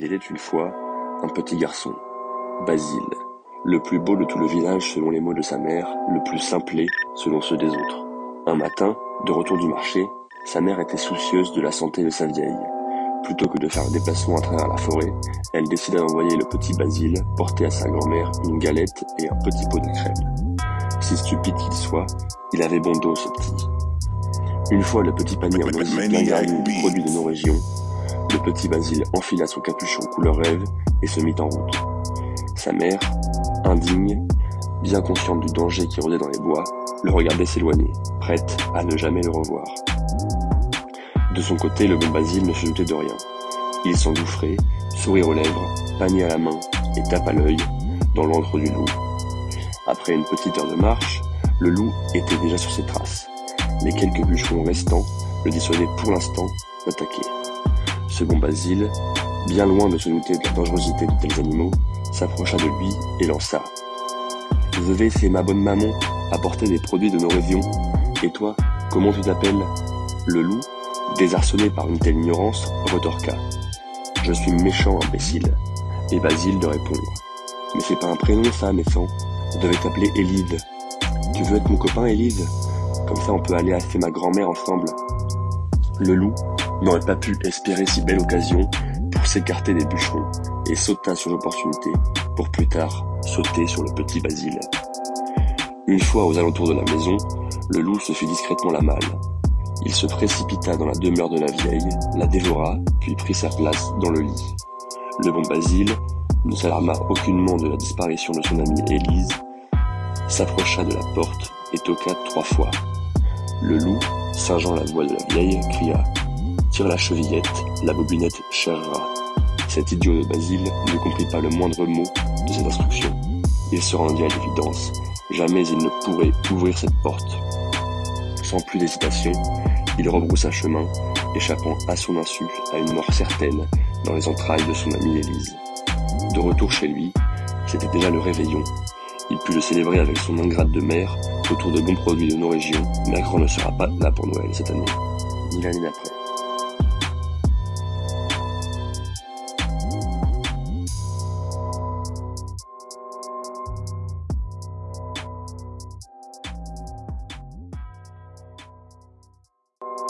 Il était une fois un petit garçon, Basile, le plus beau de tout le village selon les mots de sa mère, le plus simplé selon ceux des autres. Un matin, de retour du marché, sa mère était soucieuse de la santé de sa vieille. Plutôt que de faire un déplacement à travers la forêt, elle décida d'envoyer le petit Basile porter à sa grand-mère une galette et un petit pot de crème. Si stupide qu'il soit, il avait bon dos ce petit. Une fois le petit panier en osier bien garni de produits de nos régions, petit Basile enfila son capuchon couleur rêve et se mit en route. Sa mère, indigne, bien consciente du danger qui rôdait dans les bois, le regardait s'éloigner, prête à ne jamais le revoir. De son côté, le bon Basile ne se doutait de rien. Il s'engouffrait, sourire aux lèvres, panier à la main et tape à l'œil dans l'antre du loup. Après une petite heure de marche, le loup était déjà sur ses traces. Les quelques bûcherons restants le dissuadaient pour l'instant d'attaquer. Ce bon Basile, bien loin de se douter de la dangerosité de tels animaux, s'approcha de lui et lança. Je vais, c'est ma bonne maman, apporter des produits de nos régions. Et toi, comment tu t'appelles? Le loup, désarçonné par une telle ignorance, retorqua. Je suis méchant, imbécile. Et Basile de répondre. Mais c'est pas un prénom ça, méchant. Je devais t'appeler Élide. Tu veux être mon copain, Élide? Comme ça on peut aller à ma grand-mère ensemble. Le loup n'aurait pas pu espérer si belle occasion pour s'écarter des bûcherons et sauta sur l'opportunité pour plus tard sauter sur le petit Basile. Une fois aux alentours de la maison, le loup se fit discrètement la malle. Il se précipita dans la demeure de la vieille, la dévora, puis prit sa place dans le lit. Le bon Basile ne s'alarma aucunement de la disparition de son amie Élise, s'approcha de la porte et toqua trois fois. Le loup, singeant la voix de la vieille, cria Tire la chevillette, la bobinette cherra. Cet idiot de Basile ne comprit pas le moindre mot de cette instruction. Il se rendit à l'évidence. Jamais il ne pourrait ouvrir cette porte. Sans plus d'hésitation, il rebroussa chemin, échappant à son insu à une mort certaine dans les entrailles de son amie Élise. De retour chez lui, c'était déjà le réveillon. Il put le célébrer avec son ingrate de mère autour de bons produits de nos régions. Macron ne sera pas là pour Noël cette année, ni l'année d'après.